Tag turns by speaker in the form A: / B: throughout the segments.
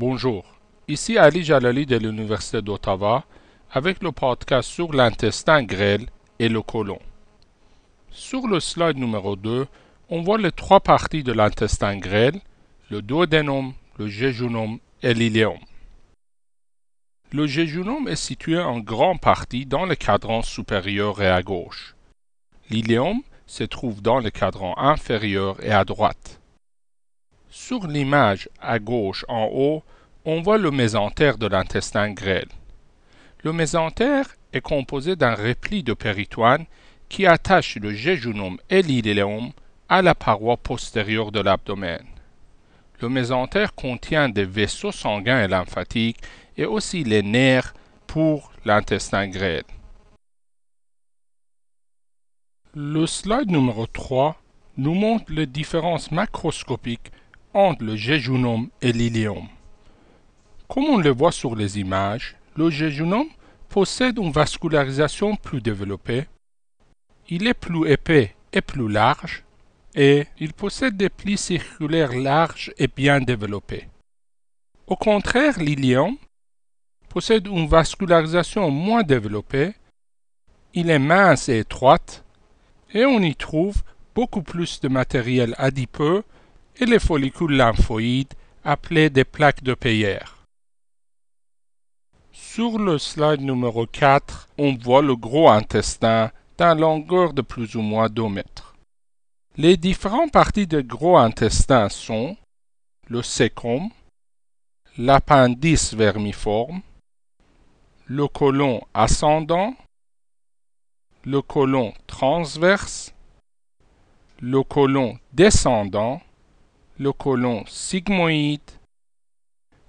A: Bonjour, ici Ali Jalali de l'Université d'Ottawa avec le podcast sur l'intestin grêle et le côlon. Sur le slide numéro 2, on voit les trois parties de l'intestin grêle, le duodénum, le jéjunum et l'iléum. Le jéjunum est situé en grande partie dans le cadran supérieur et à gauche. L'iléum se trouve dans le cadran inférieur et à droite. Sur l'image à gauche en haut, on voit le mésentère de l'intestin grêle. Le mésentère est composé d'un repli de péritoine qui attache le jéjunum et l'iléum à la paroi postérieure de l'abdomen. Le mésentère contient des vaisseaux sanguins et lymphatiques et aussi les nerfs pour l'intestin grêle. Le slide numéro 3 nous montre les différences macroscopiques entre le jéjunum et l'iléum. Comme on le voit sur les images, le jéjunum possède une vascularisation plus développée. Il est plus épais et plus large et il possède des plis circulaires larges et bien développés. Au contraire, l'ilium possède une vascularisation moins développée, il est mince et étroite, et on y trouve beaucoup plus de matériel adipeux et les follicules lymphoïdes appelés des plaques de Peyer. Sur le slide numéro 4, on voit le gros intestin d'une longueur de plus ou moins 2 mètres. Les différentes parties du gros intestin sont le sécrum, l'appendice vermiforme, le côlon ascendant, le côlon transverse, le côlon descendant, le côlon sigmoïde,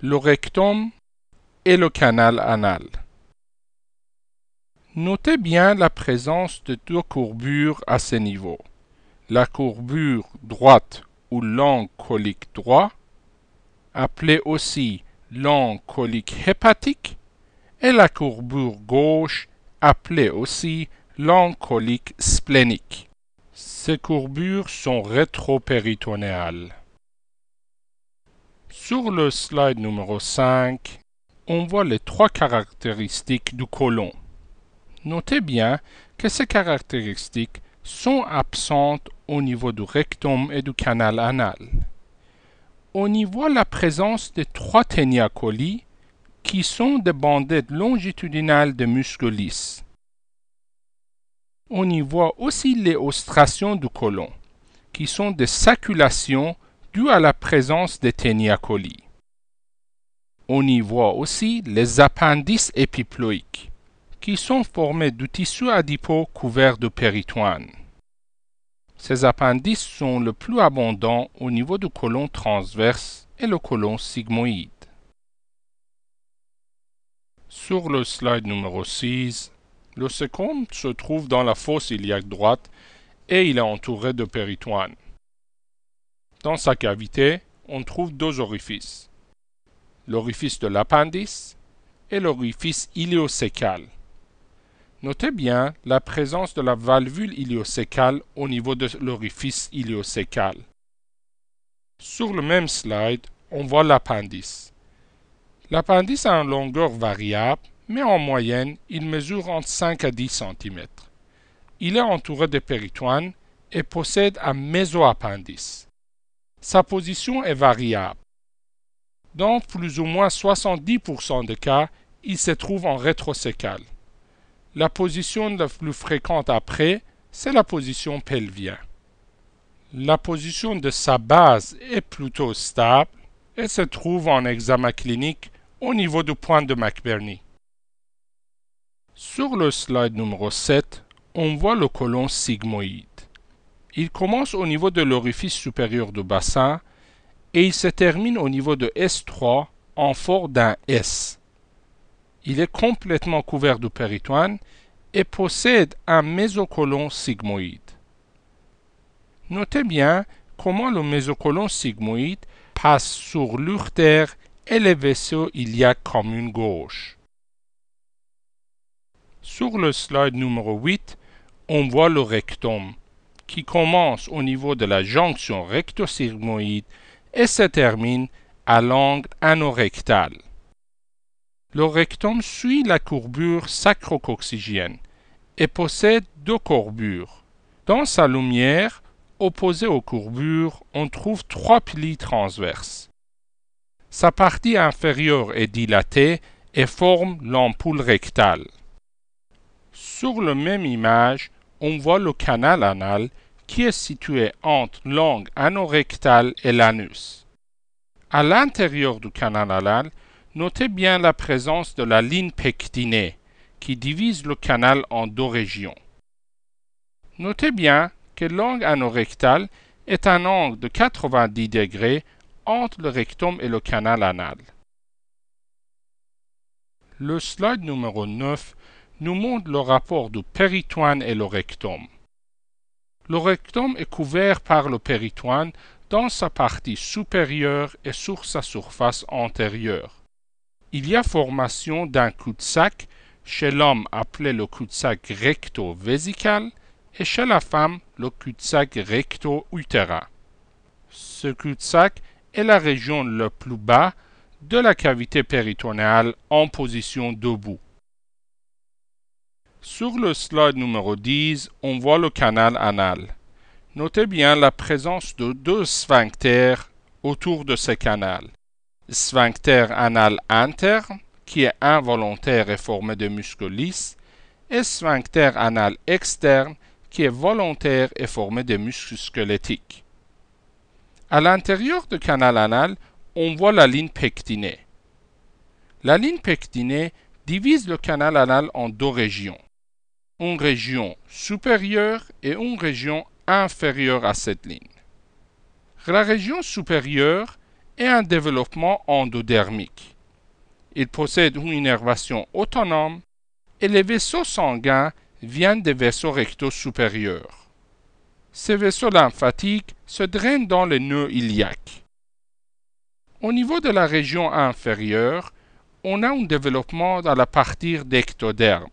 A: le rectum et le canal anal. Notez bien la présence de deux courbures à ce niveau. La courbure droite ou long colique droit, appelée aussi long colique hépatique, et la courbure gauche, appelée aussi long colique splénique. Ces courbures sont rétropéritonéales. Sur le slide numéro 5, on voit les trois caractéristiques du côlon. Notez bien que ces caractéristiques sont absentes au niveau du rectum et du canal anal. On y voit la présence de trois coli qui sont des bandettes longitudinales de muscles lisses. On y voit aussi les ostrations du côlon, qui sont des saculations dues à la présence des coli. On y voit aussi les appendices épiploïques, qui sont formés du tissu adipeux couvert de péritoine. Ces appendices sont le plus abondants au niveau du côlon transverse et le côlon sigmoïde. Sur le slide numéro 6, le second se trouve dans la fosse iliaque droite et il est entouré de péritoine. Dans sa cavité, on trouve deux orifices, l'orifice de l'appendice et l'orifice iliocécal. Notez bien la présence de la valvule iliocécale au niveau de l'orifice iliocécal. Sur le même slide, on voit l'appendice. L'appendice a une longueur variable, mais en moyenne, il mesure entre 5 à 10 cm. Il est entouré de péritoine et possède un mésoappendice. Sa position est variable. Dans plus ou moins 70% des cas, il se trouve en rétrocécale. La position la plus fréquente après, c'est la position pelvienne. La position de sa base est plutôt stable et se trouve en examen clinique au niveau du point de McBurney. Sur le slide numéro 7, on voit le côlon sigmoïde. Il commence au niveau de l'orifice supérieur du bassin et il se termine au niveau de S3 en forme d'un S. Il est complètement couvert de péritoine et possède un mésocolon sigmoïde. Notez bien comment le mésocolon sigmoïde passe sur l'urtère et les vaisseaux iliaques commune gauche. Sur le slide numéro 8, on voit le rectum, qui commence au niveau de la jonction rectosigmoïde et se termine à l'angle anorectal. Le rectum suit la courbure sacrococcygienne et possède deux courbures. Dans sa lumière, opposée aux courbures, on trouve trois plis transverses. Sa partie inférieure est dilatée et forme l'ampoule rectale. Sur la même image, on voit le canal anal qui est situé entre l'angle anorectal et l'anus. À l'intérieur du canal anal, notez bien la présence de la ligne pectinée qui divise le canal en deux régions. Notez bien que l'angle anorectal est un angle de 90 degrés entre le rectum et le canal anal. Le slide numéro 9 nous montre le rapport du péritoine et le rectum. Le rectum est couvert par le péritoine dans sa partie supérieure et sur sa surface antérieure. Il y a formation d'un cul-de-sac chez l'homme appelé le cul-de-sac recto-vésical et chez la femme le cul-de-sac recto-utérin. Ce cul-de-sac est la région le plus bas de la cavité péritonéale en position debout. Sur le slide numéro 10, on voit le canal anal. Notez bien la présence de deux sphincters autour de ce canal. Sphincter anal interne, qui est involontaire et formé de muscles lisses, et sphincter anal externe, qui est volontaire et formé de muscles squelettiques. À l'intérieur du canal anal, on voit la ligne pectinée. La ligne pectinée divise le canal anal en deux régions une région supérieure et une région inférieure à cette ligne. La région supérieure est un développement endodermique. Il possède une innervation autonome et les vaisseaux sanguins viennent des vaisseaux rectaux supérieurs. Ces vaisseaux lymphatiques se drainent dans les nœuds iliaques. Au niveau de la région inférieure, on a un développement à la partie d'ectoderme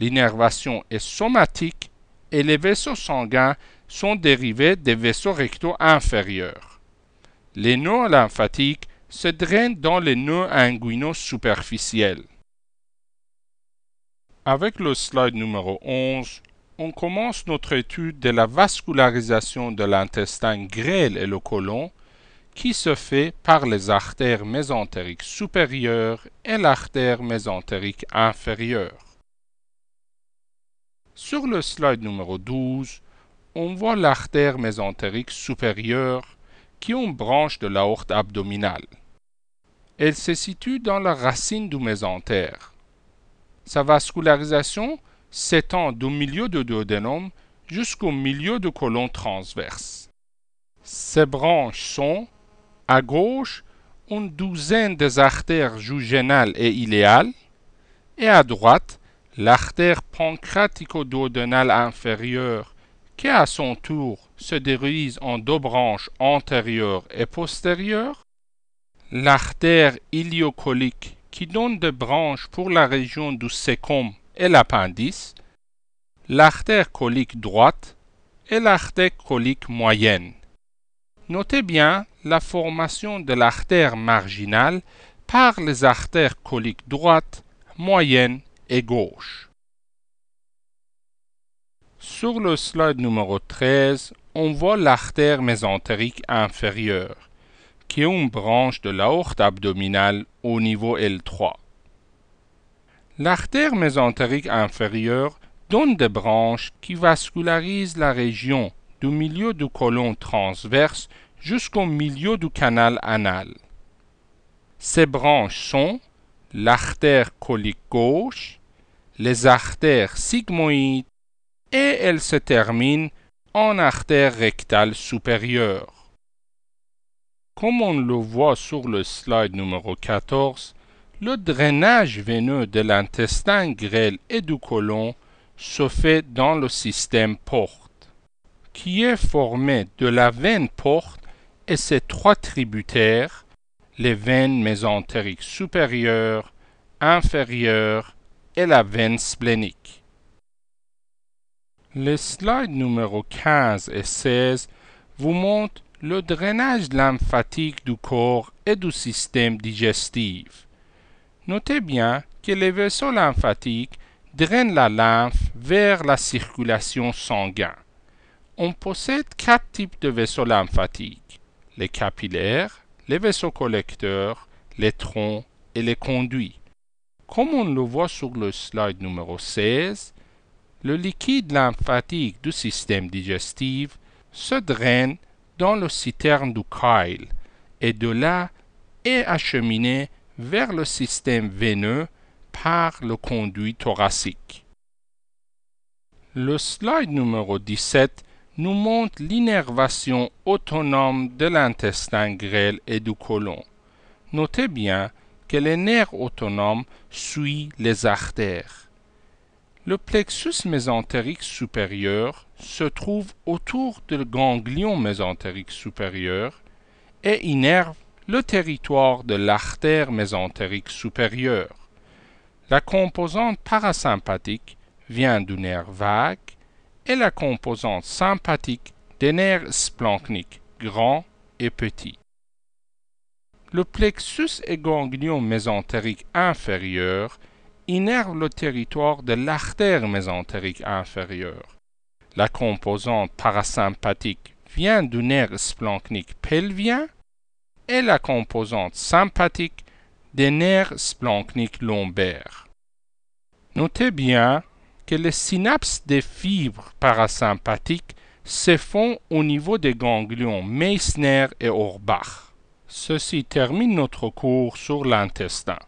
A: l'innervation est somatique et les vaisseaux sanguins sont dérivés des vaisseaux rectaux inférieurs. Les nœuds lymphatiques se drainent dans les nœuds inguinaux superficiels. Avec le slide numéro 11, on commence notre étude de la vascularisation de l'intestin grêle et le côlon qui se fait par les artères mésentériques supérieures et l'artère mésentérique inférieure. Sur le slide numéro 12, on voit l'artère mésentérique supérieure qui est une branche de l'aorte abdominale. Elle se situe dans la racine du mésentère. Sa vascularisation s'étend du milieu du duodénum jusqu'au milieu du côlon transverse. Ces branches sont, à gauche, une douzaine des artères jugénales et iléales, et à droite, l'artère pancratico-duodénale inférieure, qui à son tour se dirige en deux branches antérieures et postérieures, l'artère iliocolique qui donne des branches pour la région du sécum et l'appendice, l'artère colique droite et l'artère colique moyenne. Notez bien la formation de l'artère marginale par les artères coliques droite, moyenne Sur le slide numéro 13, on voit l'artère mésentérique inférieure, qui est une branche de l'aorte abdominale au niveau L3. L'artère mésentérique inférieure donne des branches qui vascularisent la région du milieu du côlon transverse jusqu'au milieu du canal anal. Ces branches sont l'artère colique gauche, les artères sigmoïdes et elles se terminent en artère rectale supérieure. Comme on le voit sur le slide numéro 14, le drainage veineux de l'intestin grêle et du côlon se fait dans le système porte, qui est formé de la veine porte et ses trois tributaires, les veines mésentériques supérieures, inférieures et la veine splénique. Les slides numéro 15 et 16 vous montrent le drainage lymphatique du corps et du système digestif. Notez bien que les vaisseaux lymphatiques drainent la lymphe vers la circulation sanguine. On possède quatre types de vaisseaux lymphatiques les capillaires, les vaisseaux collecteurs, les troncs et les conduits. Comme on le voit sur le slide numéro 16, le liquide lymphatique du système digestif se draine dans le citerne du chyle et de là est acheminé vers le système veineux par le conduit thoracique. Le slide numéro 17 nous montre l'innervation autonome de l'intestin grêle et du côlon. Notez bien que les nerfs autonomes suivent les artères. Le plexus mésentérique supérieur se trouve autour du ganglion mésentérique supérieur et innerve le territoire de l'artère mésentérique supérieure. La composante parasympathique vient du nerf vague et la composante sympathique des nerfs splanchniques grands et petits. Le plexus et ganglion mésentérique inférieur innerve le territoire de l'artère mésentérique inférieure. La composante parasympathique vient du nerf splanchnique pelvien et la composante sympathique des nerfs splanchniques lombaires. Notez bien que les synapses des fibres parasympathiques se font au niveau des ganglions Meissner et Orbach. Ceci termine notre cours sur l'intestin.